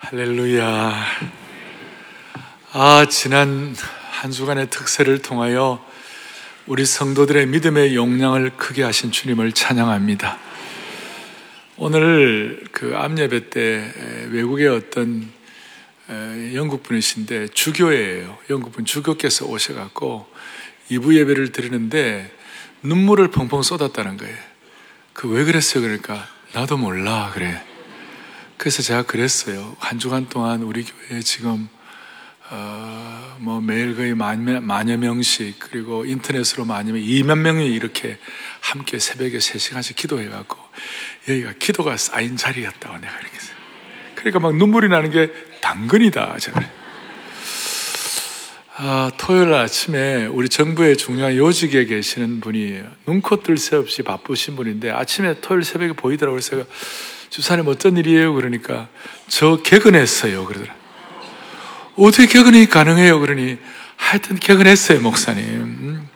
할렐루야. 아, 지난 한 주간의 특세를 통하여 우리 성도들의 믿음의 용량을 크게 하신 주님을 찬양합니다. 오늘 그 암예배 때 외국의 어떤 영국 분이신데 주교예요. 영국 분 주교께서 오셔갖고 이부 예배를 드리는데 눈물을 펑펑 쏟았다는 거예요. 그 왜 그랬어요? 그러니까 나도 몰라 그래. 그래서 제가 그랬어요. 한 주간 동안 우리 교회에 지금 어, 뭐 매일 거의 만, 만여 명씩 그리고 인터넷으로 만이면 2만 명이 이렇게 함께 새벽에 3시간씩 기도해갖고 여기가 기도가 쌓인 자리였다고 내가 그렇게 했어요. 그러니까 막 눈물이 나는 게 당근이다. 제가. 아, 토요일 아침에 우리 정부의 중요한 요직에 계시는 분이 눈코 뜰 새 없이 바쁘신 분인데 아침에 토요일 새벽에 보이더라고요. 그래서 주사님 어떤 일이에요? 그러니까 저 개근했어요. 그러더라. 어떻게 개근이 가능해요? 그러니 하여튼 개근했어요, 목사님. 음.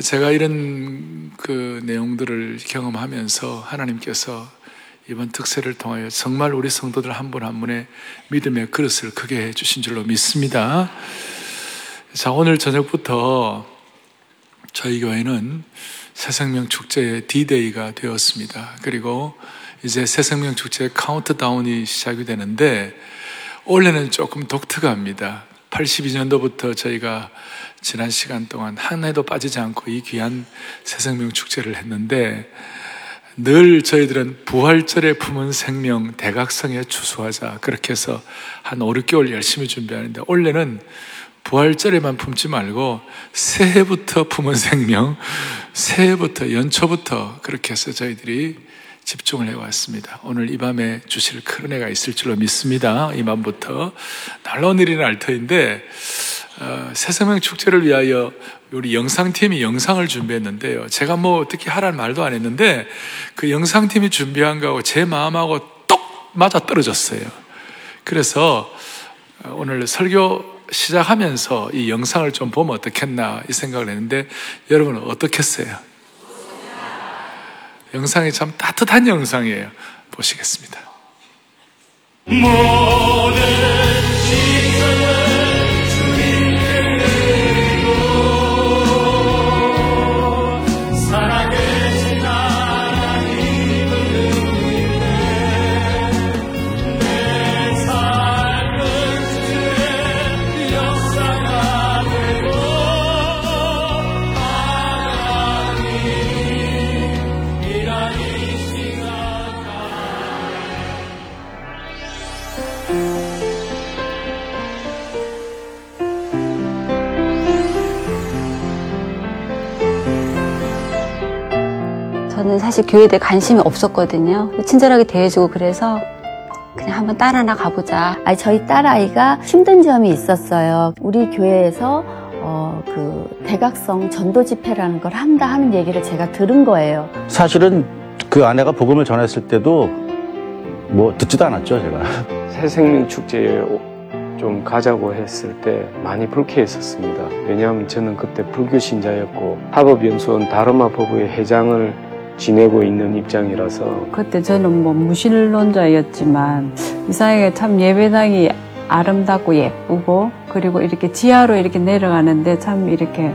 제가 이런 그 내용들을 경험하면서 하나님께서 이번 특세를 통하여 정말 우리 성도들 한분한 분의 믿음의 그릇을 크게 해 주신 줄로 믿습니다. 자, 오늘 저녁부터 저희 교회는 새생명 축제의 D-Day가 되었습니다. 그리고 이제 새 생명 축제 카운트다운이 시작이 되는데 올해는 조금 독특합니다. 82년도부터 저희가 지난 시간 동안 한 해도 빠지지 않고 이 귀한 새 생명 축제를 했는데 늘 저희들은 부활절에 품은 생명 대각성에 추수하자 그렇게 해서 한 5, 6개월 열심히 준비하는데 올해는 부활절에만 품지 말고 새해부터 품은 생명, 새해부터 연초부터 그렇게 해서 저희들이 집중을 해왔습니다. 오늘 이 밤에 주실 큰 은혜가 있을 줄로 믿습니다. 이 밤부터 날로 내리는 알터인데 어, 새생명 축제를 위하여 우리 영상팀이 영상을 준비했는데요. 제가 뭐 어떻게 하라는 말도 안 했는데 그 영상팀이 준비한 거하고 제 마음하고 똑 맞아 떨어졌어요. 그래서 어, 오늘 설교 시작하면서 이 영상을 좀 보면 어떻겠나 이 생각을 했는데 여러분은 어떻겠어요? 영상이 참 따뜻한 영상이에요. 보시겠습니다. 사실 교회에 대해 관심이 없었거든요. 친절하게 대해주고 그래서 그냥 한번 딸 하나 가보자. 아니, 저희 딸아이가 힘든 점이 있었어요. 우리 교회에서 어, 그 대각성 전도 집회라는 걸 한다 하는 얘기를 제가 들은 거예요. 사실은 그 아내가 복음을 전했을 때도 뭐 듣지도 않았죠, 제가. 새 생명 축제에 좀 가자고 했을 때 많이 불쾌했었습니다. 왜냐하면 저는 그때 불교 신자였고 합업연수원 다르마 법의 회장을 지내고 있는 입장이라서 그때 저는 뭐 무신론자였지만 이상하게 참 예배당이 아름답고 예쁘고 그리고 이렇게 지하로 이렇게 내려가는데 참 이렇게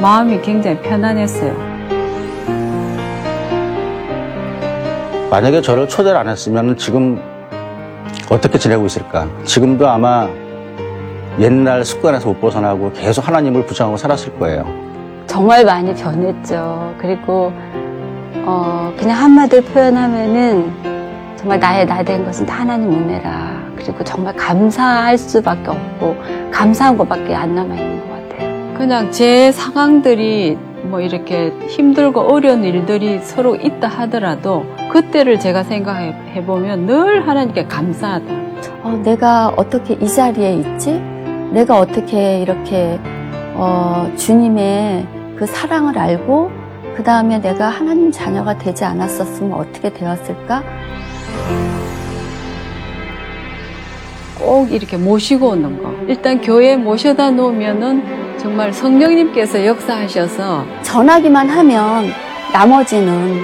마음이 굉장히 편안했어요. 만약에 저를 초대를 안 했으면 지금 어떻게 지내고 있을까? 지금도 아마 옛날 습관에서 못 벗어나고 계속 하나님을 부정하고 살았을 거예요. 정말 많이 변했죠. 그리고 어, 그냥 한마디로 표현하면은 정말 나의 나 된 것은 다 하나님 은혜라. 그리고 정말 감사할 수밖에 없고 감사한 것밖에 안 남아 있는 것 같아요. 그냥 제 상황들이 뭐 이렇게 힘들고 어려운 일들이 서로 있다 하더라도 그때를 제가 생각해 보면 늘 하나님께 감사하다. 어, 내가 어떻게 이 자리에 있지? 내가 어떻게 이렇게 어, 주님의 그 사랑을 알고 그 다음에 내가 하나님 자녀가 되지 않았었으면 어떻게 되었을까? 꼭 이렇게 모시고 오는 거. 일단 교회에 모셔다 놓으면은 정말 성령님께서 역사하셔서 전하기만 하면 나머지는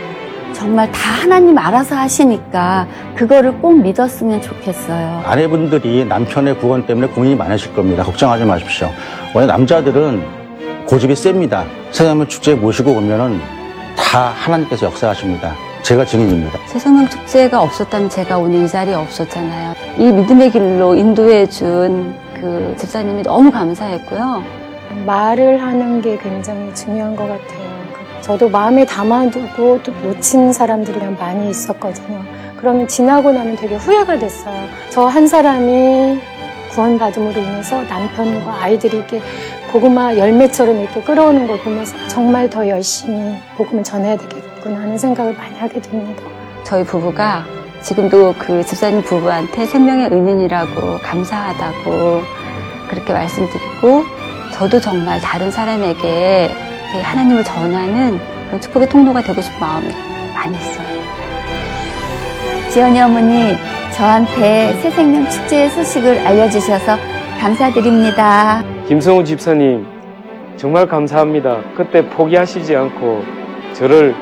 정말 다 하나님 알아서 하시니까 그거를 꼭 믿었으면 좋겠어요. 아내분들이 남편의 구원 때문에 고민이 많으실 겁니다. 걱정하지 마십시오. 원래 남자들은 고집이 셉니다. 세상면 축제 모시고 오면은 다 하나님께서 역사하십니다. 제가 증인입니다. 새생명 축제가 없었다면 제가 오늘 이 자리에 없었잖아요. 이 믿음의 길로 인도해 준 그 집사님이 너무 감사했고요. 말을 하는 게 굉장히 중요한 것 같아요. 저도 마음에 담아두고 또 놓친 사람들이랑 많이 있었거든요. 그러면 지나고 나면 되게 후회가 됐어요. 저 한 사람이 구원받음으로 인해서 남편과 아이들이 이렇게 고구마 열매처럼 이렇게 끌어오는 걸 보면서 정말 더 열심히 복음을 전해야 되겠구나 하는 생각을 많이 하게 됩니다. 저희 부부가 지금도 그 집사님 부부한테 생명의 은인이라고 감사하다고 그렇게 말씀드리고 저도 정말 다른 사람에게 하나님을 전하는 그런 축복의 통로가 되고 싶은 마음이 많이 있어요. 지연이 어머니, 저한테 새 생명 축제의 소식을 알려주셔서 감사드립니다. 김성우 집사님, 정말 감사합니다. 그때 포기하시지 않고 저를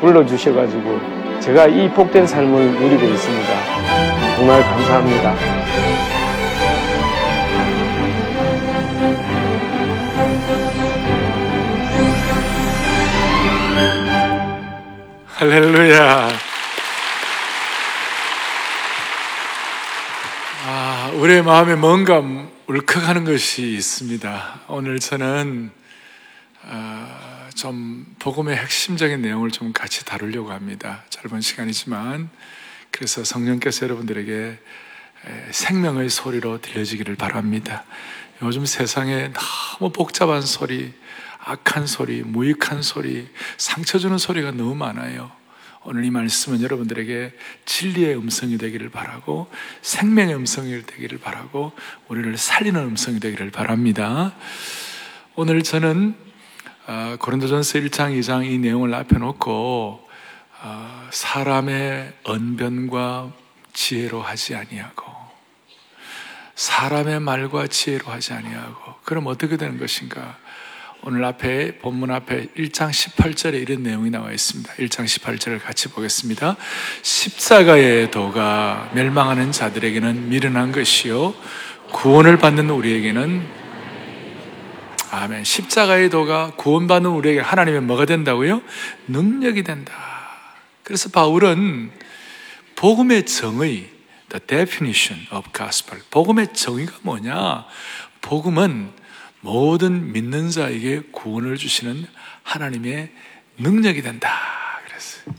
불러주셔가지고 제가 이 복된 삶을 누리고 있습니다. 정말 감사합니다. 할렐루야. 아, 우리의 마음에 뭔가 울컥하는 것이 있습니다. 오늘 저는 어, 좀 복음의 핵심적인 내용을 좀 같이 다루려고 합니다. 짧은 시간이지만 그래서 성령께서 여러분들에게 생명의 소리로 들려지기를 바랍니다. 요즘 세상에 너무 복잡한 소리, 악한 소리, 무익한 소리, 상처 주는 소리가 너무 많아요. 오늘 이 말씀은 여러분들에게 진리의 음성이 되기를 바라고 생명의 음성이 되기를 바라고 우리를 살리는 음성이 되기를 바랍니다. 오늘 저는 어, 고린도전서 1장, 2장 이 내용을 앞에 놓고 어, 사람의 언변과 지혜로 하지 아니하고 사람의 말과 지혜로 하지 아니하고 그럼 어떻게 되는 것인가? 오늘 앞에 본문 앞에 1장 18절에 이런 내용이 나와 있습니다. 1장 18절을 같이 보겠습니다. 십자가의 도가 멸망하는 자들에게는 미련한 것이요 구원을 받는 우리에게는 아멘. 십자가의 도가 구원받는 우리에게 하나님의 뭐가 된다고요? 능력이 된다. 그래서 바울은 복음의 정의, the definition of gospel. 복음의 정의가 뭐냐? 복음은 모든 믿는 자에게 구원을 주시는 하나님의 능력이 된다. 그랬어요.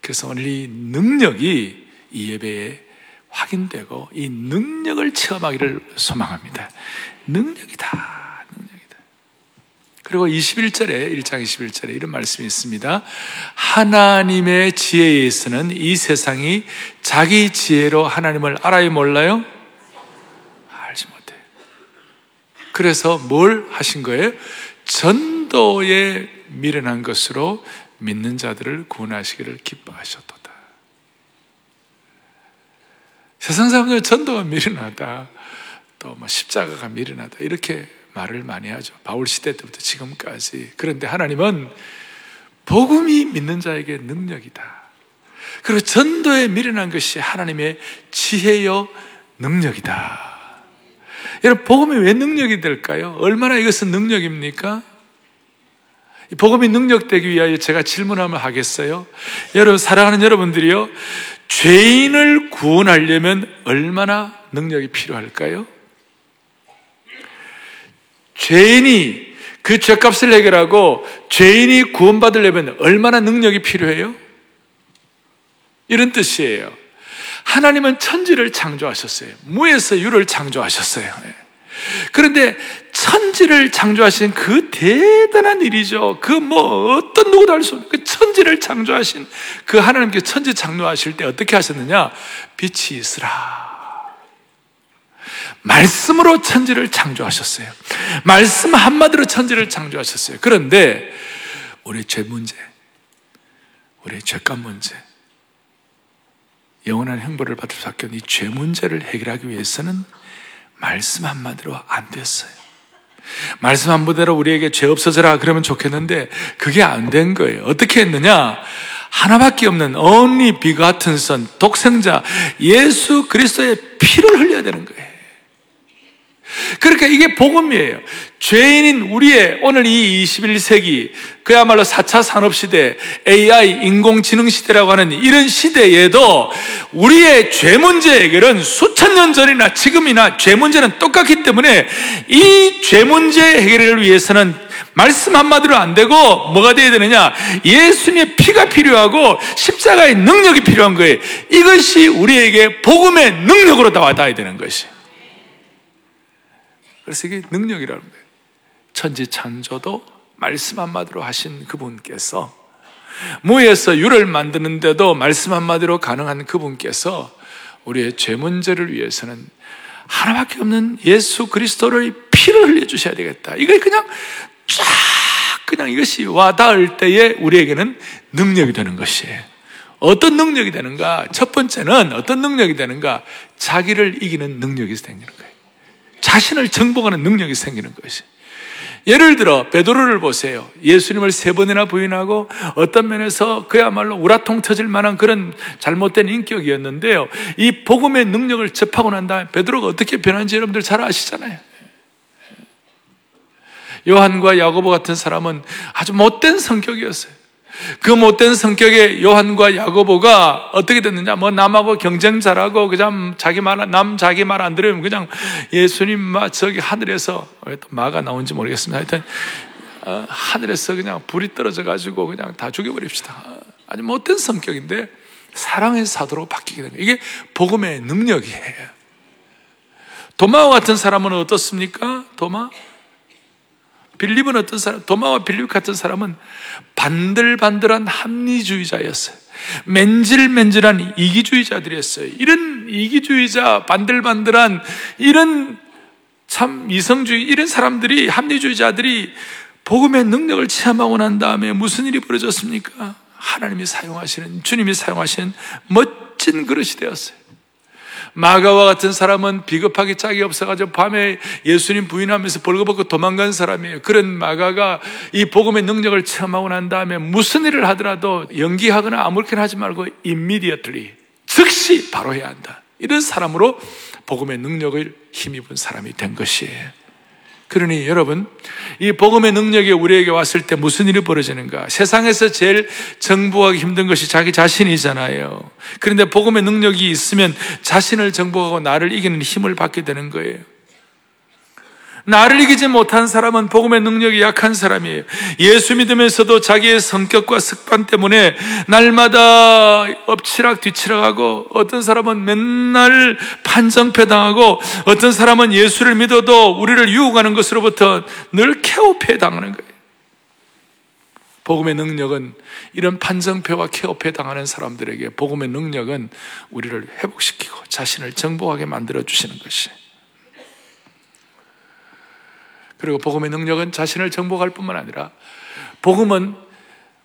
그래서 오늘 이 능력이 이 예배에 확인되고 이 능력을 체험하기를 소망합니다. 능력이다. 능력이다. 그리고 21절에 1장 21절에 이런 말씀이 있습니다. 하나님의 지혜에 있어는 이 세상이 자기 지혜로 하나님을 알아요 몰라요? 그래서 뭘 하신 거예요? 전도에 미련한 것으로 믿는 자들을 구원하시기를 기뻐하셨도다. 세상 사람들 전도가 미련하다. 또 뭐 십자가가 미련하다. 이렇게 말을 많이 하죠. 바울 시대 때부터 지금까지. 그런데 하나님은 복음이 믿는 자에게 능력이다. 그리고 전도에 미련한 것이 하나님의 지혜요 능력이다. 여러분, 복음이 왜 능력이 될까요? 얼마나 이것은 능력입니까? 복음이 능력되기 위하여 제가 질문하면 하겠어요? 여러분, 사랑하는 여러분들이요. 죄인을 구원하려면 얼마나 능력이 필요할까요? 죄인이 그 죄값을 해결하고 죄인이 구원받으려면 얼마나 능력이 필요해요? 이런 뜻이에요. 하나님은 천지를 창조하셨어요. 무에서 유를 창조하셨어요. 예. 그런데 천지를 창조하신 그 대단한 일이죠. 그 뭐 어떤 누구도 알 수 없는 그 천지를 창조하신 그 하나님께 천지 창조하실 때 어떻게 하셨느냐? 빛이 있으라. 말씀으로 천지를 창조하셨어요. 말씀 한마디로 천지를 창조하셨어요. 그런데 우리 죄 문제, 우리 죄값 문제, 영원한 형벌을 받을 수밖에 없는 이 죄 문제를 해결하기 위해서는 말씀 한마디로 안 됐어요. 말씀 한 부대로 우리에게 죄 없어져라 그러면 좋겠는데 그게 안 된 거예요. 어떻게 했느냐? 하나밖에 없는 only begotten son, 독생자 예수 그리스도의 피를 흘려야 되는 거예요. 그러니까 이게 복음이에요. 죄인인 우리의 오늘 이 21세기, 그야말로 4차 산업시대, AI, 인공지능 시대라고 하는 이런 시대에도 우리의 죄 문제 해결은 수천 년 전이나 지금이나 죄 문제는 똑같기 때문에 이 죄 문제 해결을 위해서는 말씀 한마디로 안 되고 뭐가 돼야 되느냐? 예수님의 피가 필요하고 십자가의 능력이 필요한 거예요. 이것이 우리에게 복음의 능력으로 나와야 되는 것이. 그래서 이게 능력이라는 거예요. 천지 창조도 말씀 한마디로 하신 그분께서 무에서 유를 만드는데도 말씀 한마디로 가능한 그분께서 우리의 죄 문제를 위해서는 하나밖에 없는 예수 그리스도를 피를 흘려 주셔야 되겠다. 이거 그냥 쫙 그냥 이것이 와닿을 때에 우리에게는 능력이 되는 것이에요. 어떤 능력이 되는가? 첫 번째는 어떤 능력이 되는가? 자기를 이기는 능력이 생기는 거예요. 자신을 정복하는 능력이 생기는 것이. 예를 들어 베드로를 보세요. 예수님을 세 번이나 부인하고 어떤 면에서 그야말로 우라통 터질 만한 그런 잘못된 인격이었는데요. 이 복음의 능력을 접하고 난 다음에 베드로가 어떻게 변한지 여러분들 잘 아시잖아요. 요한과 야고보 같은 사람은 아주 못된 성격이었어요. 그 못된 성격의 요한과 야고보가 어떻게 됐느냐? 뭐 남하고 경쟁 잘하고 그냥 자기 말, 남 자기 말 안 들으면 그냥 예수님 마 저기 하늘에서 왜 또 마가 나온지 모르겠습니다. 하여튼 어, 하늘에서 그냥 불이 떨어져 가지고 그냥 다 죽여버립시다. 아주 못된 성격인데 사랑의 사도로 바뀌게 되는 이게 복음의 능력이에요. 도마와 같은 사람은 어떻습니까? 도마? 빌립은 어떤 사람, 도마와 빌립 같은 사람은 반들반들한 합리주의자였어요. 맨질맨질한 이기주의자들이었어요. 이런 이기주의자, 반들반들한 이런 참 이성주의, 이런 사람들이, 합리주의자들이 복음의 능력을 체험하고 난 다음에 무슨 일이 벌어졌습니까? 하나님이 사용하시는, 주님이 사용하시는 멋진 그릇이 되었어요. 마가와 같은 사람은 비겁하게 짝이 없어가지고 밤에 예수님 부인하면서 벌거벗고 도망간 사람이에요. 그런 마가가 이 복음의 능력을 체험하고 난 다음에 무슨 일을 하더라도 연기하거나 아무렇게나 하지 말고 immediately 즉시 바로 해야 한다. 이런 사람으로 복음의 능력을 힘입은 사람이 된 것이에요. 그러니 여러분, 이 복음의 능력이 우리에게 왔을 때 무슨 일이 벌어지는가? 세상에서 제일 정복하기 힘든 것이 자기 자신이잖아요. 그런데 복음의 능력이 있으면 자신을 정복하고 나를 이기는 힘을 받게 되는 거예요. 나를 이기지 못한 사람은 복음의 능력이 약한 사람이에요. 예수 믿으면서도 자기의 성격과 습관 때문에 날마다 엎치락 뒤치락하고 어떤 사람은 맨날 판정패 당하고 어떤 사람은 예수를 믿어도 우리를 유혹하는 것으로부터 늘 케오패 당하는 거예요. 복음의 능력은 이런 판정패와 케오패 당하는 사람들에게 복음의 능력은 우리를 회복시키고 자신을 정복하게 만들어 주시는 것이에요. 그리고 복음의 능력은 자신을 정복할 뿐만 아니라 복음은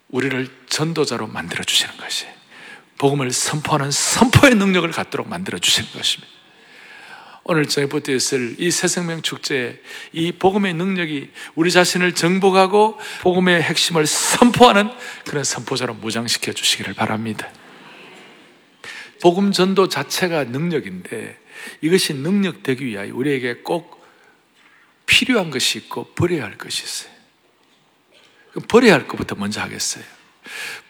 우리를 전도자로 만들어 주시는 것이 복음을 선포하는 선포의 능력을 갖도록 만들어 주시는 것입니다. 오늘 저희부터 있을 이 새생명 축제에 이 복음의 능력이 우리 자신을 정복하고 복음의 핵심을 선포하는 그런 선포자로 무장시켜 주시기를 바랍니다. 복음 전도 자체가 능력인데 이것이 능력 되기 위하여 우리에게 꼭 필요한 것이 있고 버려야 할 것이 있어요. 버려야 할 것부터 먼저 하겠어요.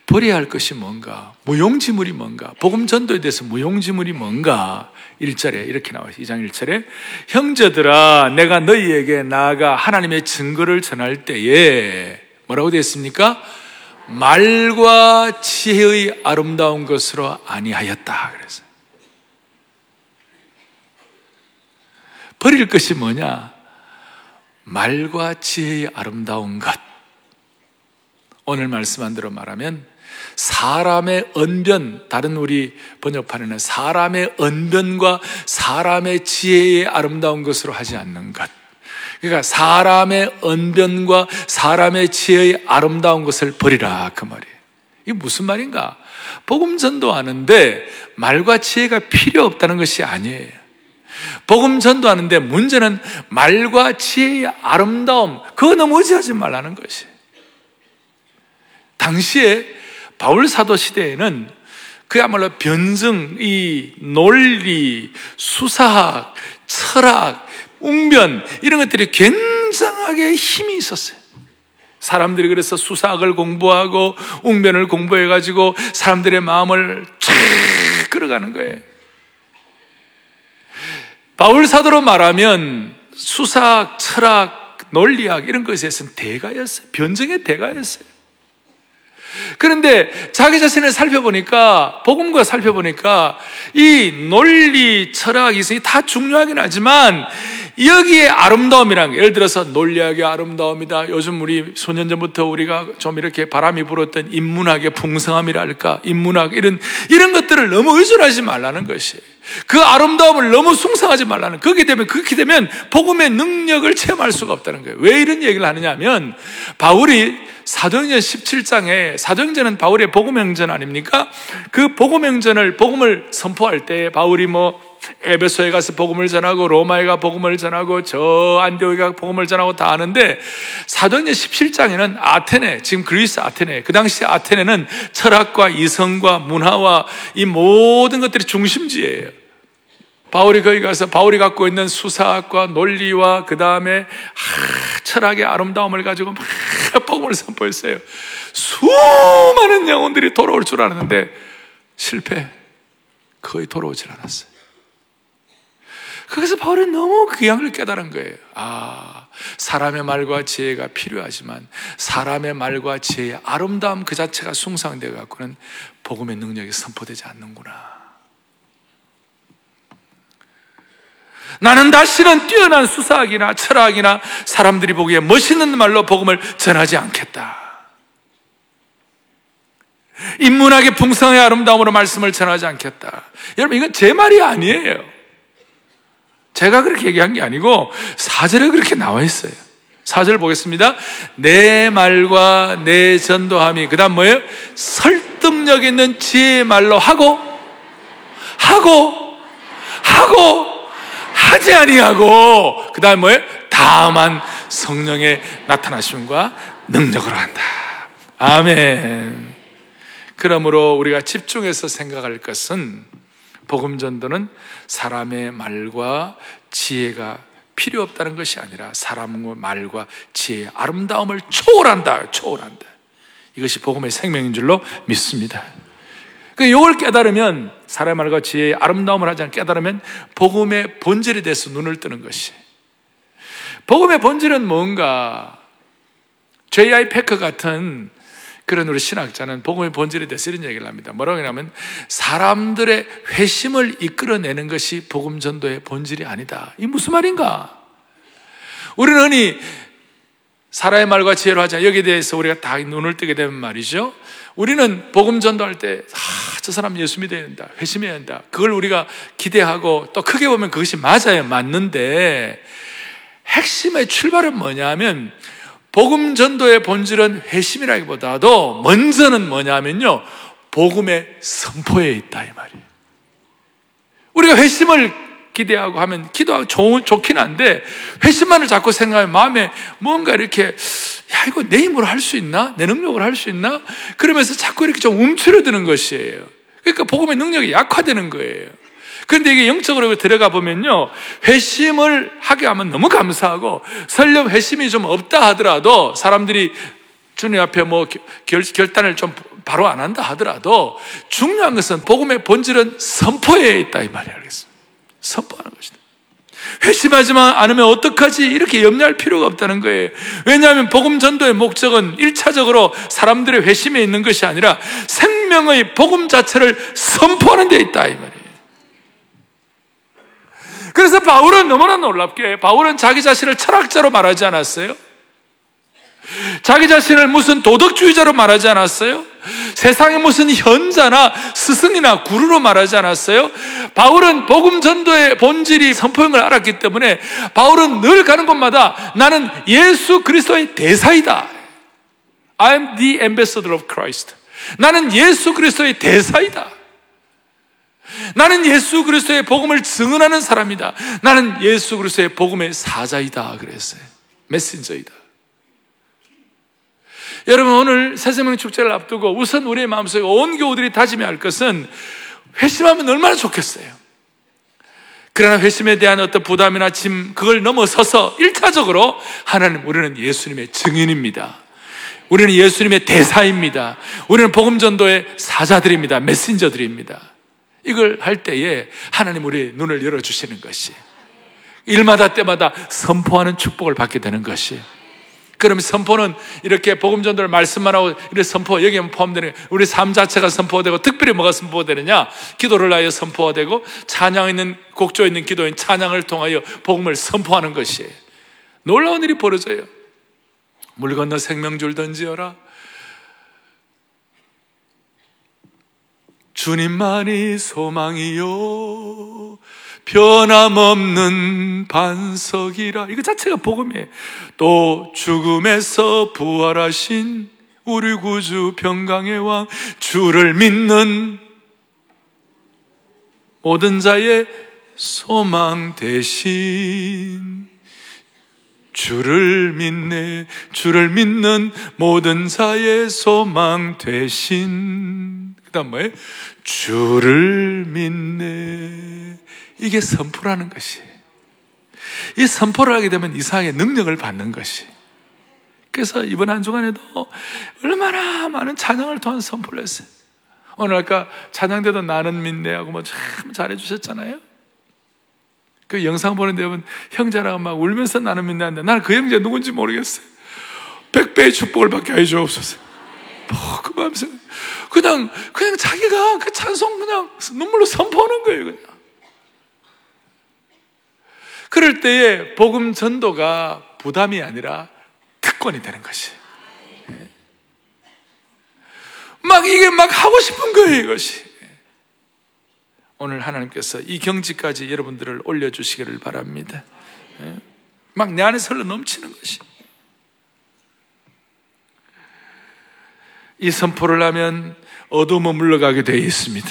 버려야 할 것이 뭔가? 무용지물이 뭔가? 복음 전도에 대해서 무용지물이 뭔가? 1절에 이렇게 나와요. 2장 1절에 형제들아 내가 너희에게 나아가 하나님의 증거를 전할 때에 뭐라고 되어 있습니까? 말과 지혜의 아름다운 것으로 아니하였다. 그래서 버릴 것이 뭐냐? 말과 지혜의 아름다운 것. 오늘 말씀한 대로 말하면 사람의 언변, 다른 우리 번역판에는 사람의 언변과 사람의 지혜의 아름다운 것으로 하지 않는 것. 그러니까 사람의 언변과 사람의 지혜의 아름다운 것을 버리라 그 말이에요. 이게 무슨 말인가? 복음 전도하는데 말과 지혜가 필요 없다는 것이 아니에요. 복음 전도하는데 문제는 말과 지혜의 아름다움, 그거 너무 의지하지 말라는 것이. 당시에 바울 사도 시대에는 그야말로 변증, 이 논리, 수사학, 철학, 웅변 이런 것들이 굉장하게 힘이 있었어요. 사람들이 그래서 수사학을 공부하고 웅변을 공부해 가지고 사람들의 마음을 쫙 끌어가는 거예요. 바울 사도로 말하면 수사학, 철학, 논리학 이런 것에서는 대가였어요. 변증의 대가였어요. 그런데 자기 자신을 살펴보니까, 복음과 살펴보니까, 이 논리, 철학, 이성이 다 중요하긴 하지만, 여기에 아름다움이란 예를 들어서 논리학의 아름다움이다. 요즘 우리 소년 전부터 우리가 좀 이렇게 바람이 불었던 인문학의 풍성함이랄까, 인문학 이런 이런 것들을 너무 의존하지 말라는 것이. 그 아름다움을 너무 숭상하지 말라는 그렇게 되면 그렇게 되면 복음의 능력을 체험할 수가 없다는 거예요. 왜 이런 얘기를 하느냐면 바울이 사도행전 17장에 사도행전은 바울의 복음행전 아닙니까? 그 복음행전을 복음을 선포할 때 바울이 뭐 에베소에 가서 복음을 전하고 로마에 가 복음을 전하고 저 안디오에 가 복음을 전하고 다 하는데 사도행전 17장에는 아테네 지금 그리스 아테네 그 당시 아테네는 철학과 이성과 문화와 이 모든 것들이 중심지예요. 바울이 거기 가서 바울이 갖고 있는 수사학과 논리와 그 다음에 철학의 아름다움을 가지고 막 복음을 선포했어요. 수많은 영혼들이 돌아올 줄 알았는데 실패. 거의 돌아오질 않았어요. 거기서 바울이 너무 귀한 걸 깨달은 거예요. 아, 사람의 말과 지혜가 필요하지만 사람의 말과 지혜의 아름다움 그 자체가 숭상되어 갖고는 복음의 능력이 선포되지 않는구나. 나는 다시는 뛰어난 수사학이나 철학이나 사람들이 보기에 멋있는 말로 복음을 전하지 않겠다. 인문학의 풍성의 아름다움으로 말씀을 전하지 않겠다. 여러분, 이건 제 말이 아니에요. 제가 그렇게 얘기한 게 아니고 사절에 그렇게 나와 있어요. 사절 보겠습니다. 내 말과 내 전도함이 그다음 뭐예요? 설득력 있는 지혜의 말로 하고 하고 하고 하지 아니하고 그다음 뭐예요? 다만 성령의 나타나심과 능력으로 한다. 아멘. 그러므로 우리가 집중해서 생각할 것은 복음 전도는 사람의 말과 지혜가 필요 없다는 것이 아니라 사람의 말과 지혜의 아름다움을 초월한다. 초월한다. 이것이 복음의 생명인 줄로 믿습니다. 그 이걸 깨달으면 사람의 말과 지혜의 아름다움을 하지 않 깨달으면 복음의 본질에 대해서 눈을 뜨는 것이. 복음의 본질은 뭔가 J.I. 패커 같은 그런 우리 신학자는 복음의 본질에 대해서 이런 얘기를 합니다. 뭐라고 하냐면 사람들의 회심을 이끌어내는 것이 복음 전도의 본질이 아니다. 이 무슨 말인가? 우리는 흔히 사람의 말과 지혜로 하자. 여기에 대해서 우리가 다 눈을 뜨게 되면 말이죠. 우리는 복음 전도할 때, 아, 저 사람 예수 믿어야 된다. 회심해야 된다. 그걸 우리가 기대하고 또 크게 보면 그것이 맞아요. 맞는데 핵심의 출발은 뭐냐면 복음 전도의 본질은 회심이라기보다도 먼저는 뭐냐면요. 복음의 선포에 있다 이 말이에요. 우리가 회심을 기대하고 하면 기도하고 좋, 좋긴 한데 회심만을 자꾸 생각하면 마음에 뭔가 이렇게 야 이거 내 힘으로 할 수 있나? 내 능력으로 할 수 있나? 그러면서 자꾸 이렇게 좀 움츠러드는 것이에요. 그러니까 복음의 능력이 약화되는 거예요. 그런데 이게 영적으로 들어가 보면요. 회심을 하게 하면 너무 감사하고 설령 회심이 좀 없다 하더라도 사람들이 주님 앞에 뭐 결, 결단을 좀 바로 안 한다 하더라도 중요한 것은 복음의 본질은 선포에 있다 이 말이 알겠습니다. 선포하는 것이다. 회심하지만 않으면 어떡하지? 이렇게 염려할 필요가 없다는 거예요. 왜냐하면 복음 전도의 목적은 1차적으로 사람들의 회심에 있는 것이 아니라 생명의 복음 자체를 선포하는 데 있다 이 말이에요. 그래서 바울은 너무나 놀랍게 바울은 자기 자신을 철학자로 말하지 않았어요? 자기 자신을 무슨 도덕주의자로 말하지 않았어요? 세상에 무슨 현자나 스승이나 구루로 말하지 않았어요? 바울은 복음 전도의 본질이 선포인 걸 알았기 때문에 바울은 늘 가는 곳마다 나는 예수 그리스도의 대사이다. I'm the ambassador of Christ. 나는 예수 그리스도의 대사이다. 나는 예수 그리스도의 복음을 증언하는 사람이다. 나는 예수 그리스도의 복음의 사자이다. 그랬어요. 메신저이다. 여러분 오늘 새생명 축제를 앞두고 우선 우리의 마음속에 온 교우들이 다짐해야 할 것은 회심하면 얼마나 좋겠어요. 그러나 회심에 대한 어떤 부담이나 짐 그걸 넘어서서 일차적으로 하나님 우리는 예수님의 증인입니다. 우리는 예수님의 대사입니다. 우리는 복음 전도의 사자들입니다. 메신저들입니다. 이걸 할 때에 하나님 우리 눈을 열어 주시는 것이 일마다 때마다 선포하는 축복을 받게 되는 것이 그러면 선포는 이렇게 복음 전도를 말씀만 하고 이렇게 선포 여기에 포함되는 우리 삶 자체가 선포되고 특별히 뭐가 선포되느냐? 기도를 하여 선포가 되고 찬양 있는 곡조 있는 기도인 찬양을 통하여 복음을 선포하는 것이에요. 놀라운 일이 벌어져요. 물 건너 생명줄 던지어라. 주님만이 소망이요. 변함없는 반석이라. 이거 자체가 복음이에요. 또 죽음에서 부활하신 우리 구주 평강의 왕, 주를 믿는 모든 자의 소망 대신 주를 믿네, 주를 믿는 모든 자의 소망 대신. 그 다음 뭐예요? 주를 믿네. 이게 선포라는 것이. 이 선포를 하게 되면 이상하게 능력을 받는 것이. 그래서 이번 한 주간에도 얼마나 많은 찬양을 통한 선포를 했어요. 오늘 아까 찬양대도 나는 믿네 하고 뭐 참 잘해주셨잖아요. 그 영상 보는데 여러분 형제랑 막 울면서 나는 믿는데 나는 그 형제 누군지 모르겠어요. 백배의 축복을 받게 해주옵소서. 뭐, 그 마음에서 그냥 그냥 자기가 그 찬송 그냥 눈물로 선포하는 거예요. 그냥. 그럴 때에 복음 전도가 부담이 아니라 특권이 되는 것이. 막 이게 막 하고 싶은 거예요, 이것이. 오늘 하나님께서 이 경지까지 여러분들을 올려주시기를 바랍니다. 막 내 안에서 흘러 넘치는 것이. 이 선포를 하면 어둠은 물러가게 되어 있습니다.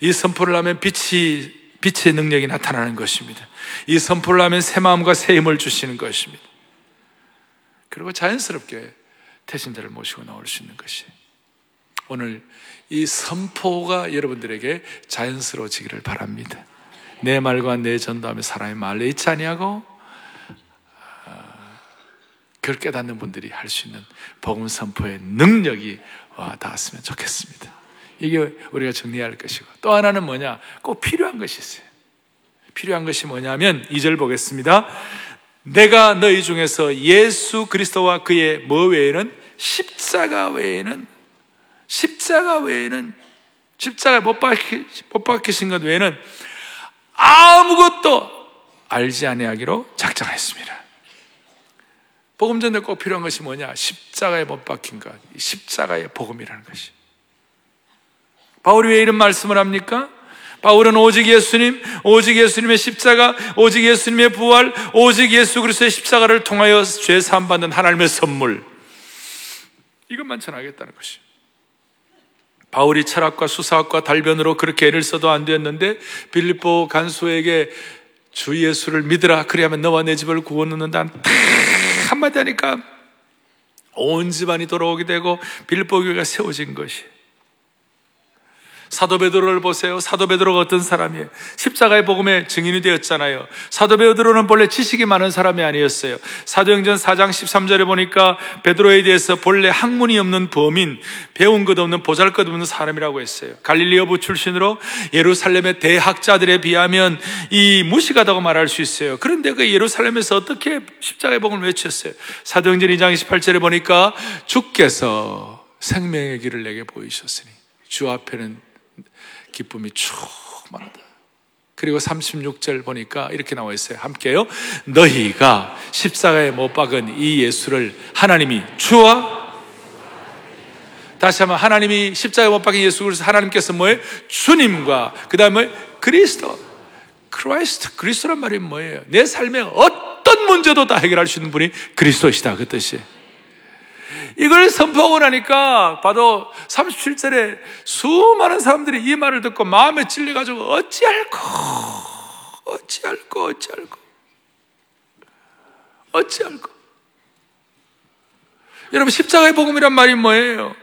이 선포를 하면 빛이, 빛의 능력이 나타나는 것입니다. 이 선포를 하면 새 마음과 새 힘을 주시는 것입니다. 그리고 자연스럽게 태신자를 모시고 나올 수 있는 것이 오늘 이 선포가 여러분들에게 자연스러워지기를 바랍니다. 내 말과 내 전도하며 사람의 말로 잊지 아니하고 어, 그걸 깨닫는 분들이 할 수 있는 복음 선포의 능력이 와 닿았으면 좋겠습니다. 이게 우리가 정리해야 할 것이고 또 하나는 뭐냐? 꼭 필요한 것이 있어요. 필요한 것이 뭐냐면 2절 보겠습니다. 내가 너희 중에서 예수 그리스도와 그의 뭐 외에는 십자가 외에는 십자가 외에는 십자가 못, 박히, 못 박히신 것 외에는 아무것도 알지 아니하기로 작정했습니다. 복음 전에 꼭 필요한 것이 뭐냐? 십자가에 못 박힌 것, 십자가의 복음이라는 것이. 바울이 왜 이런 말씀을 합니까? 바울은 오직 예수님, 오직 예수님의 십자가, 오직 예수님의 부활, 오직 예수 그리스도의 십자가를 통하여 죄 사함 받는 하나님의 선물. 이것만 전하겠다는 것이. 바울이 철학과 수사학과 달변으로 그렇게 애를 써도 안 되었는데 빌립보 간수에게 주 예수를 믿으라 그리하면 너와 내 집을 구워 놓는다 한마디 하니까 온 집안이 돌아오게 되고 빌립보 교회가 세워진 것이 사도 베드로를 보세요. 사도 베드로가 어떤 사람이에요? 십자가의 복음의 증인이 되었잖아요. 사도 베드로는 본래 지식이 많은 사람이 아니었어요. 사도행전 4장 13절에 보니까 베드로에 대해서 본래 학문이 없는 범인, 배운 것 없는 보잘 것 없는 사람이라고 했어요. 갈릴리 어부 출신으로 예루살렘의 대학자들에 비하면 이 무식하다고 말할 수 있어요. 그런데 그 예루살렘에서 어떻게 십자가의 복음을 외쳤어요? 사도행전 2장 28절에 보니까 주께서 생명의 길을 내게 보이셨으니 주 앞에는 기쁨이 충만하다. 그리고 36절 보니까 이렇게 나와 있어요. 함께요. 너희가 십자가에 못 박은 이 예수를 하나님이 주와 다시 한번 하나님이 십자가에 못 박인 예수 그리스도 하나님께서 뭐예요? 주님과 그 다음에 그리스도 Christ 그리스도란 말이 뭐예요? 내 삶의 어떤 문제도 다 해결할 수 있는 분이 그리스도시다 그 뜻이에요. 이걸 선포하고 나니까 봐도 37절에 수많은 사람들이 이 말을 듣고 마음에 찔려가지고 어찌할꼬 어찌할꼬 어찌할꼬 어찌할꼬 여러분 십자가의 복음이란 말이 뭐예요?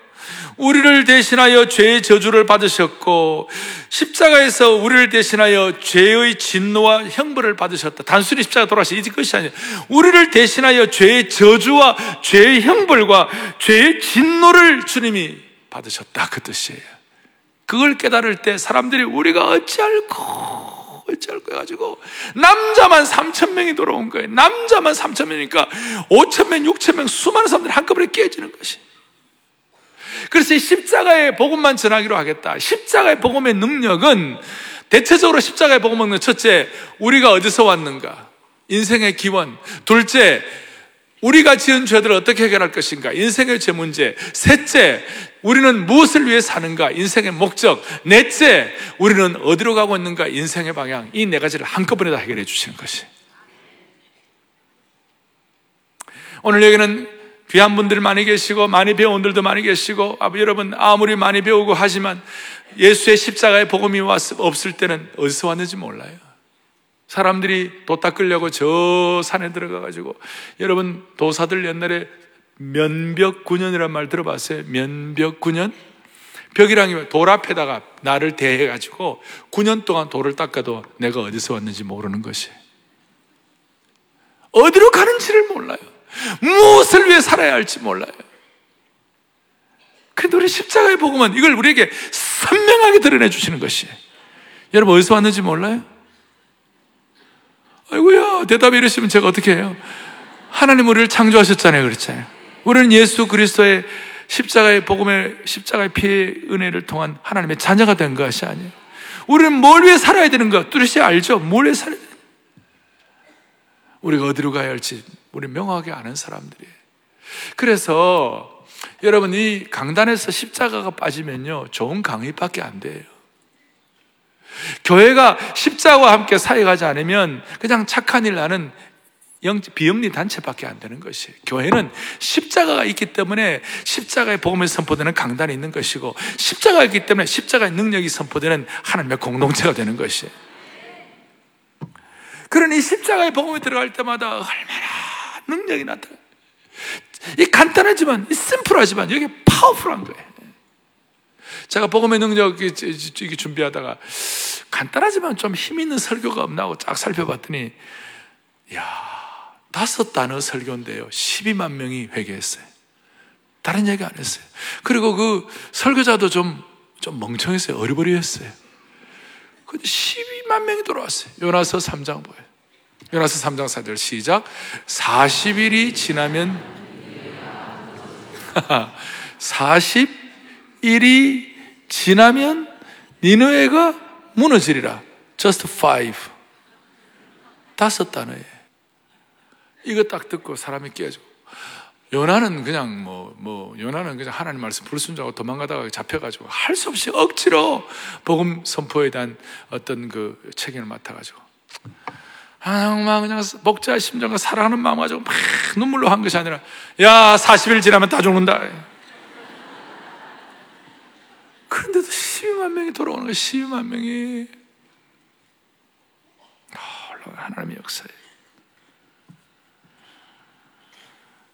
우리를 대신하여 죄의 저주를 받으셨고 십자가에서 우리를 대신하여 죄의 진노와 형벌을 받으셨다. 단순히 십자가 돌아가신 이 것이 아니에요. 우리를 대신하여 죄의 저주와 죄의 형벌과 죄의 진노를 주님이 받으셨다. 그 뜻이에요. 그걸 깨달을 때 사람들이 우리가 어찌할꼬 어찌할거 해가지고 남자만 3천 명이 돌아온 거예요. 남자만 3천 명이니까 5천 명, 6천 명 수많은 사람들이 한꺼번에 깨지는 것이. 그래서 이 십자가의 복음만 전하기로 하겠다. 십자가의 복음의 능력은 대체적으로 십자가의 복음은 첫째, 우리가 어디서 왔는가? 인생의 기원. 둘째, 우리가 지은 죄들을 어떻게 해결할 것인가? 인생의 죄 문제. 셋째, 우리는 무엇을 위해 사는가? 인생의 목적. 넷째, 우리는 어디로 가고 있는가? 인생의 방향. 이 네 가지를 한꺼번에 다 해결해 주시는 것이. 오늘 여기는 귀한 분들 많이 계시고 많이 배운 분들도 많이 계시고 아, 여러분 아무리 많이 배우고 하지만 예수의 십자가의 복음이 왔, 없을 때는 어디서 왔는지 몰라요. 사람들이 도 닦으려고 저 산에 들어가 가지고 여러분 도사들 옛날에 면벽군연이란 말 들어봤어요? 면벽군연? 벽이랑 돌 앞에다가 나를 대해 가지고 9년 동안 돌을 닦아도 내가 어디서 왔는지 모르는 것이. 어디로 가는지를 몰라요. 무엇을 위해 살아야 할지 몰라요. 그런데 우리 십자가의 복음은 이걸 우리에게 선명하게 드러내 주시는 것이에요. 여러분 어디서 왔는지 몰라요? 아이고야 대답이 이러시면 제가 어떻게 해요? 하나님 우리를 창조하셨잖아요 그렇잖아요. 우리는 예수 그리스도의 십자가의 복음의 십자가의 피의 은혜를 통한 하나님의 자녀가 된 것이 아니에요. 우리는 뭘 위해 살아야 되는가 뚜렷이 알죠. 뭘 위해 살아야 돼. 우리가 어디로 가야 할지 우리 명확하게 아는 사람들이에요. 그래서 여러분 이 강단에서 십자가가 빠지면요 좋은 강의밖에 안 돼요. 교회가 십자가와 함께 사역하지 않으면 그냥 착한 일영 비영리 단체밖에 안 되는 것이에요. 교회는 십자가가 있기 때문에 십자가의 복음이 선포되는 강단이 있는 것이고 십자가가 있기 때문에 십자가의 능력이 선포되는 하나님의 공동체가 되는 것이에요. 그러니 십자가의 복음이 들어갈 때마다 얼마나 능력이 나타나. 이 간단하지만, 이 심플하지만, 여기 파워풀한 거예요. 제가 복음의 능력 이게 준비하다가 간단하지만 좀 힘 있는 설교가 없나 하고 쫙 살펴봤더니, 야 다섯 단어 설교인데요. 12만 명이 회개했어요. 다른 얘기 안 했어요. 그리고 그 설교자도 좀, 좀 멍청했어요. 어리버리했어요. 근데 12만 명이 돌아왔어요. 요나서 3장 보여요. 요나서 3장 4절 시작. 40일이 지나면 40일이 지나면 니느웨가 무너지리라. Just five. 다섯 단어에. 이거 딱 듣고 사람이 깨져. 요나는 그냥 뭐, 뭐, 요나는 그냥 하나님 말씀 불순종하고 도망가다가 잡혀가지고 할 수 없이 억지로 복음 선포에 대한 어떤 그 책임을 맡아가지고. 막 그냥 목자의 심정과 사랑하는 마음 가지고 막 눈물로 한 것이 아니라 야 40일 지나면 다 죽는다. 그런데도 12만 명이 돌아오는 거예요 12만 명이. 하나님의 역사예요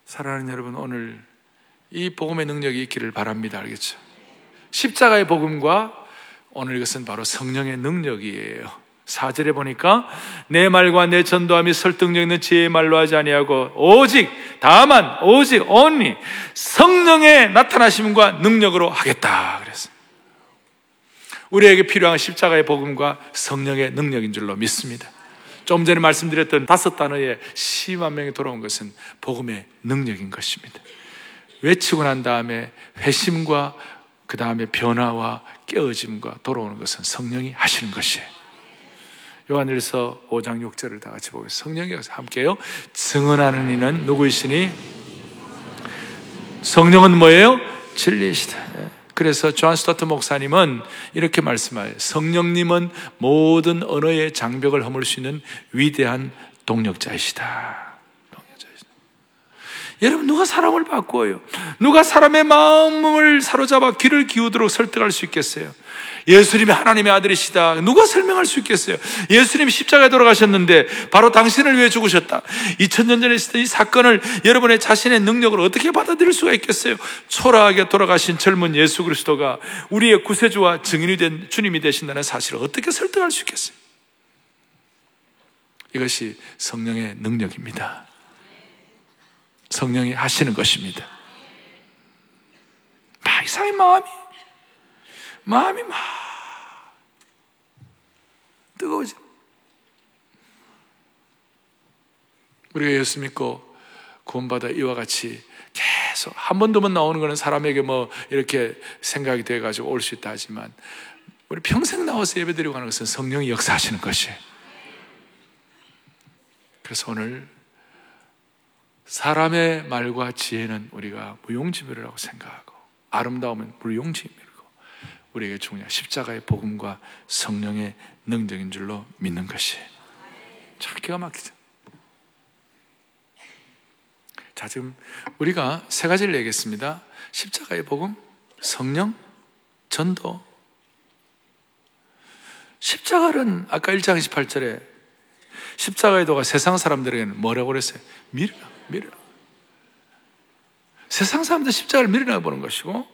사랑하는 여러분 오늘 이 복음의 능력이 있기를 바랍니다. 알겠죠? 십자가의 복음과 오늘 이것은 바로 성령의 능력이에요 4절에 보니까 내 말과 내 전도함이 설득력 있는 지혜의 말로 하지 아니하고 오직 다만 오직 only 성령의 나타나심과 능력으로 하겠다 그랬어. 우리에게 필요한 십자가의 복음과 성령의 능력인 줄로 믿습니다. 좀 전에 말씀드렸던 다섯 단어에 10만 명이 돌아온 것은 복음의 능력인 것입니다. 외치고 난 다음에 회심과 그 다음에 변화와 깨어짐과 돌아오는 것은 성령이 하시는 것이에요. 요한일서 5장 6절을 다 같이 보겠습니다. 성령이 함께요. 증언하는 이는 누구이시니? 성령은 뭐예요? 진리시다. 그래서 조한 스타트 목사님은 이렇게 말씀하여요. 성령님은 모든 언어의 장벽을 허물 수 있는 위대한 동력자이시다. 여러분, 누가 사람을 바꾸어요? 누가 사람의 마음을 사로잡아 귀를 기우도록 설득할 수 있겠어요? 예수님이 하나님의 아들이시다. 누가 설명할 수 있겠어요? 예수님이 십자가에 돌아가셨는데 바로 당신을 위해 죽으셨다. 2000년 전에 있었던 이 사건을 여러분의 자신의 능력으로 어떻게 받아들일 수가 있겠어요? 초라하게 돌아가신 젊은 예수 그리스도가 우리의 구세주와 증인이 된 주님이 되신다는 사실을 어떻게 설득할 수 있겠어요? 이것이 성령의 능력입니다. 성령이 하시는 것입니다. 막 이상한 마음이 마음이 막 뜨거워지. 우리가 예수 믿고 구원받아 이와 같이 계속 한 번, 두번 나오는 거는 사람에게 뭐 이렇게 생각이 돼가지고 올 수 있다 하지만 우리 평생 나와서 예배 드리고 가는 것은 성령이 역사하시는 것이에요. 그래서 오늘 사람의 말과 지혜는 우리가 무용지물이라고 생각하고 아름다움은 무용지물. 우리에게 중요한 십자가의 복음과 성령의 능력인 줄로 믿는 것이 참 기가 막히죠. 자, 지금 우리가 세 가지를 얘기했습니다. 십자가의 복음, 성령, 전도. 십자가는 아까 1장 28절에 십자가의 도가 세상 사람들에게는 뭐라고 그랬어요? 미르라, 미르라. 세상 사람들 십자가를 미르라 보는 것이고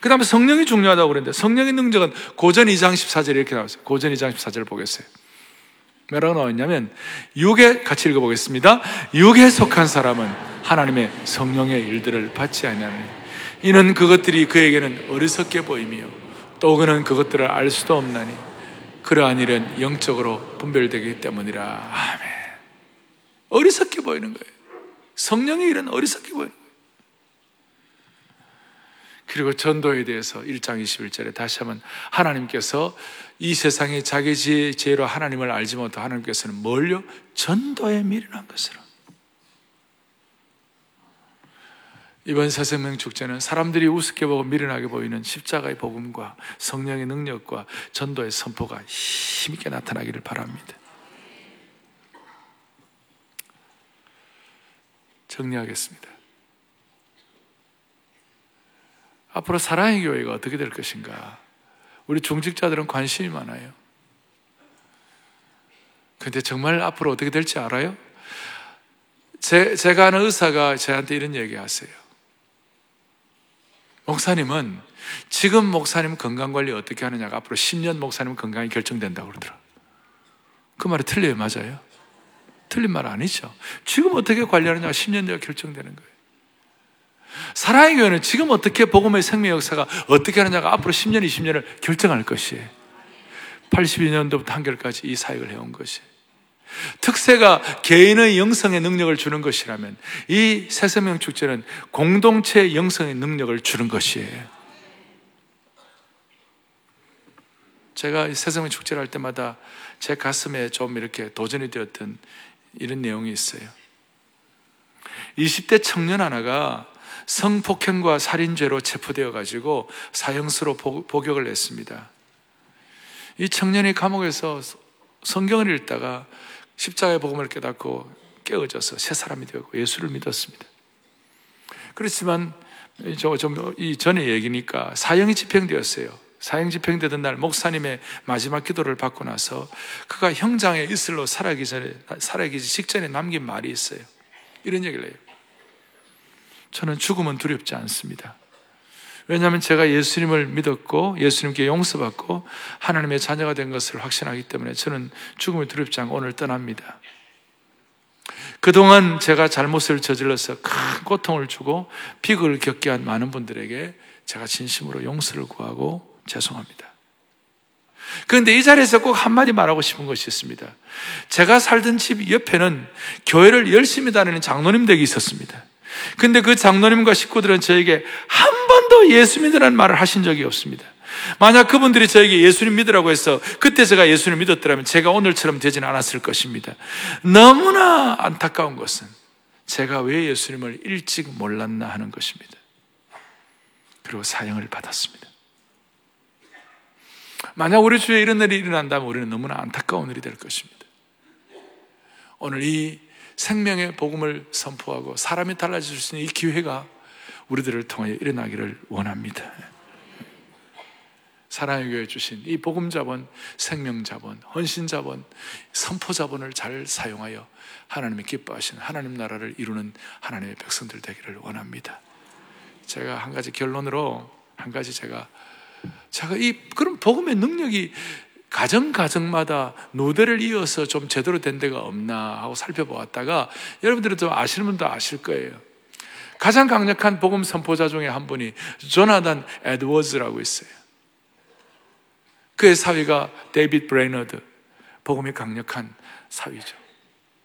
그 다음에 성령이 중요하다고 그랬는데 성령의 능력은 고전 2장 14절 이렇게 나왔어요. 고전 2장 14절 보겠어요. 뭐라고 나왔냐면 육에 같이 읽어보겠습니다. 육에 속한 사람은 하나님의 성령의 일들을 받지 않냐면 이는 그것들이 그에게는 어리석게 보이며 또 그는 그것들을 알 수도 없나니 그러한 일은 영적으로 분별되기 때문이라. 어리석게 보이는 거예요. 성령의 일은 어리석게 거예요. 그리고 전도에 대해서 1장 21절에 다시 한번 하나님께서 이 세상에 자기 지혜로 하나님을 알지 못한 하나님께서는 뭘요? 전도에 미련한 것으로. 이번 새생명 축제는 사람들이 우습게 보고 미련하게 보이는 십자가의 복음과 성령의 능력과 전도의 선포가 힘있게 나타나기를 바랍니다. 정리하겠습니다. 앞으로 사랑의 교회가 어떻게 될 것인가? 우리 중직자들은 관심이 많아요. 근데 정말 앞으로 어떻게 될지 알아요? 제, 제가 아는 의사가 저한테 이런 얘기 하세요. 목사님은 지금 목사님 건강 관리 어떻게 하느냐가 앞으로 10년 목사님 건강이 결정된다고 그러더라. 그 말이 틀려요, 맞아요? 틀린 말 아니죠. 지금 어떻게 관리하느냐가 10년 뒤에 결정되는 거예요. 사랑의 교회는 지금 어떻게 복음의 생명 역사가 어떻게 하느냐가 앞으로 10년, 20년을 결정할 것이에요. 82년도부터 한결까지 이 사역을 해온 것이. 특세가 개인의 영성의 능력을 주는 것이라면 이 새생명 축제는 공동체 영성의 능력을 주는 것이에요. 제가 새생명 축제를 할 때마다 제 가슴에 좀 이렇게 도전이 되었던 이런 내용이 있어요. 20대 청년 하나가 성폭행과 살인죄로 체포되어 가지고 사형수로 복역을 냈습니다. 이 청년이 감옥에서 성경을 읽다가 십자가의 복음을 깨닫고 깨어져서 새 사람이 되었고 예수를 믿었습니다. 그렇지만 저이 전에 얘기니까 사형이 집행되었어요. 사형 집행되던 날 목사님의 마지막 기도를 받고 나서 그가 형장의 이슬로 살아기 전에 살아기 직전에 남긴 말이 있어요. 이런 얘기를 해요. 저는 죽음은 두렵지 않습니다. 왜냐하면 제가 예수님을 믿었고 예수님께 용서받고 하나님의 자녀가 된 것을 확신하기 때문에 저는 죽음을 두렵지 않고 오늘 떠납니다. 그동안 제가 잘못을 저질러서 큰 고통을 주고 비극을 겪게 한 많은 분들에게 제가 진심으로 용서를 구하고 죄송합니다. 그런데 이 자리에서 꼭 한마디 말하고 싶은 것이 있습니다. 제가 살던 집 옆에는 교회를 열심히 다니는 장로님 댁이 있었습니다. 근데 그 장로님과 식구들은 저에게 한 번도 예수 믿으라는 말을 하신 적이 없습니다. 만약 그분들이 저에게 예수님 믿으라고 해서 그때 제가 예수님 믿었더라면 제가 오늘처럼 되지는 않았을 것입니다. 너무나 안타까운 것은 제가 왜 예수님을 일찍 몰랐나 하는 것입니다. 그리고 사형을 받았습니다. 만약 우리 주에 이런 일이 일어난다면 우리는 너무나 안타까운 일이 될 것입니다. 오늘 이 생명의 복음을 선포하고 사람이 달라질 수 있는 이 기회가 우리들을 통하여 일어나기를 원합니다. 사랑의 교회 주신 이 복음 자본, 생명 자본, 헌신 자본, 선포 자본을 잘 사용하여 하나님이 기뻐하시는 하나님 나라를 이루는 하나님의 백성들 되기를 원합니다. 제가 한 가지 결론으로 한 가지 제가 제가 이 그런 복음의 능력이 가정 가정마다 노대를 이어서 좀 제대로 된 데가 없나 하고 살펴보았다가 여러분들은 좀 아시는 분도 아실 거예요. 가장 강력한 복음 선포자 중에 한 분이 조나단 에드워즈라고 있어요. 그의 사위가 데이빗 브레이너드, 복음이 강력한 사위죠.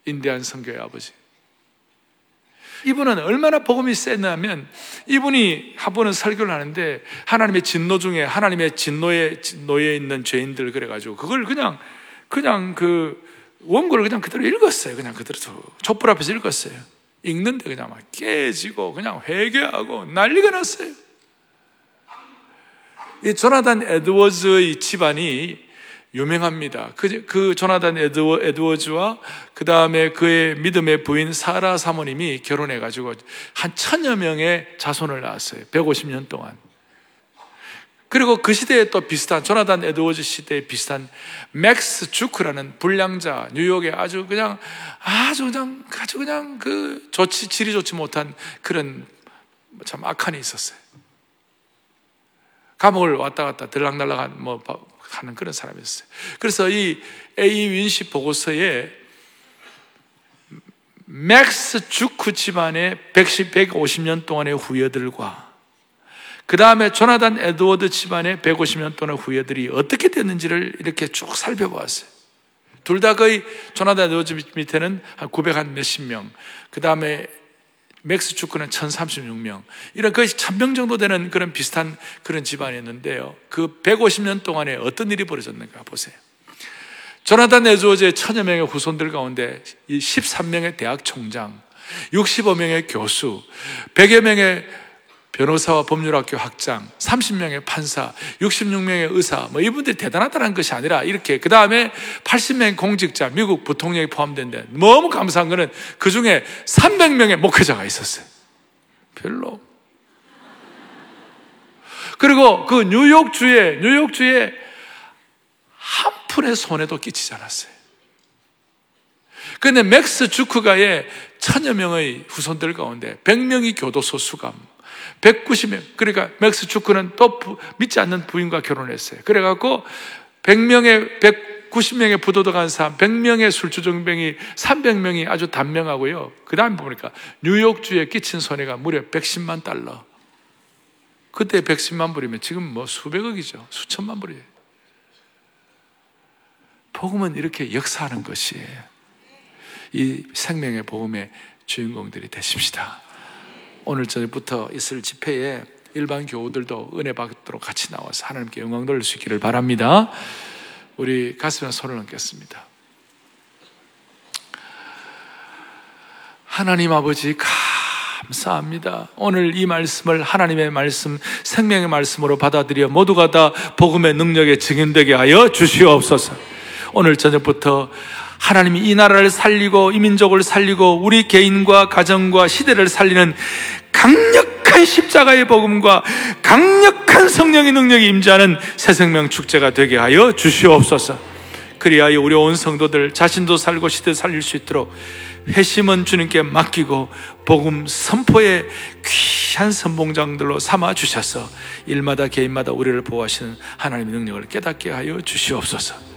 인디안 선교의 아버지. 이분은 얼마나 복음이 세냐면 이분이 한 번은 설교를 하는데 하나님의 진노 중에 하나님의 진노에 진노에 있는 죄인들 그래가지고 그걸 그냥 그냥 그 원고를 그냥 그대로 읽었어요. 그냥 그대로 촛불 앞에서 읽었어요. 읽는데 그냥 막 깨지고 그냥 회개하고 난리가 났어요. 이 조나단 에드워즈의 집안이 유명합니다. 그, 그 조나단 에드워, 에드워즈와 그 다음에 그의 믿음의 부인 사라 사모님이 결혼해가지고 한 천여 명의 자손을 낳았어요. 150년 동안. 그리고 그 시대에 또 비슷한, 조나단 에드워즈 시대에 비슷한 맥스 주크라는 불량자, 뉴욕에 아주 그냥, 아주 그냥, 아주 그냥 그 좋지, 질이 좋지 못한 그런 참 악한이 있었어요. 감옥을 왔다 갔다 들락날락 뭐 하는 그런 사람이었어요. 그래서 이 A 윈십 보고서에 맥스 주크 집안의 110, 150년 동안의 후예들과 그 다음에 조나단 에드워드 집안의 150년 동안의 후예들이 어떻게 됐는지를 이렇게 쭉 살펴보았어요. 둘 다 거의 조나단 에드워드 밑에는 한 900 한 몇십 명, 그 다음에 맥스 주크는 1036명. 이런 거의 1000명 정도 되는 그런 비슷한 그런 집안이었는데요. 그 150년 동안에 어떤 일이 벌어졌는가 보세요. 조나단 에드워즈의 천여 명의 후손들 가운데 이 13명의 대학 총장, 65명의 교수, 100여 명의 변호사와 법률학교 학장, 30명의 판사, 66명의 의사, 뭐 이분들이 대단하다는 것이 아니라 이렇게 그 다음에 80명의 공직자, 미국 부통령이 포함된데 너무 감사한 것은 그 중에 300명의 목회자가 있었어요. 별로. 그리고 그 뉴욕주에, 뉴욕주에 한 푼의 손해도 끼치지 않았어요. 그런데 맥스 주크가의 천여 명의 후손들 가운데 100명이 교도소 수감, 190명. 그러니까 맥스 주크는 또 부, 믿지 않는 부인과 결혼했어요. 그래갖고 100명의, 190명의 부도덕 한 사람, 100명의 술주정뱅이, 300명이 아주 단명하고요. 그 다음에 보니까 뉴욕주에 끼친 손해가 무려 110만 달러. 그때 110만 불이면 지금 뭐 수백억이죠. 수천만 불이에요. 복음은 이렇게 역사하는 것이에요. 이 생명의 복음의 주인공들이 되십시다. 오늘 저녁부터 있을 집회에 일반 교우들도 은혜 받도록 같이 나와서 하나님께 영광 돌릴 수 있기를 바랍니다. 우리 가슴에 손을 얹겠습니다. 하나님 아버지 감사합니다. 오늘 이 말씀을 하나님의 말씀, 생명의 말씀으로 받아들여 모두가 다 복음의 능력에 증인되게 하여 주시옵소서. 오늘 저녁부터 하나님이 이 나라를 살리고 이 민족을 살리고 우리 개인과 가정과 시대를 살리는 강력한 십자가의 복음과 강력한 성령의 능력이 임재하는 새 생명 축제가 되게 하여 주시옵소서. 그리하여 우리 온 성도들 자신도 살고 시대 살릴 수 있도록 회심은 주님께 맡기고 복음 선포의 귀한 선봉장들로 삼아 주셔서 일마다 개인마다 우리를 보호하시는 하나님의 능력을 깨닫게 하여 주시옵소서.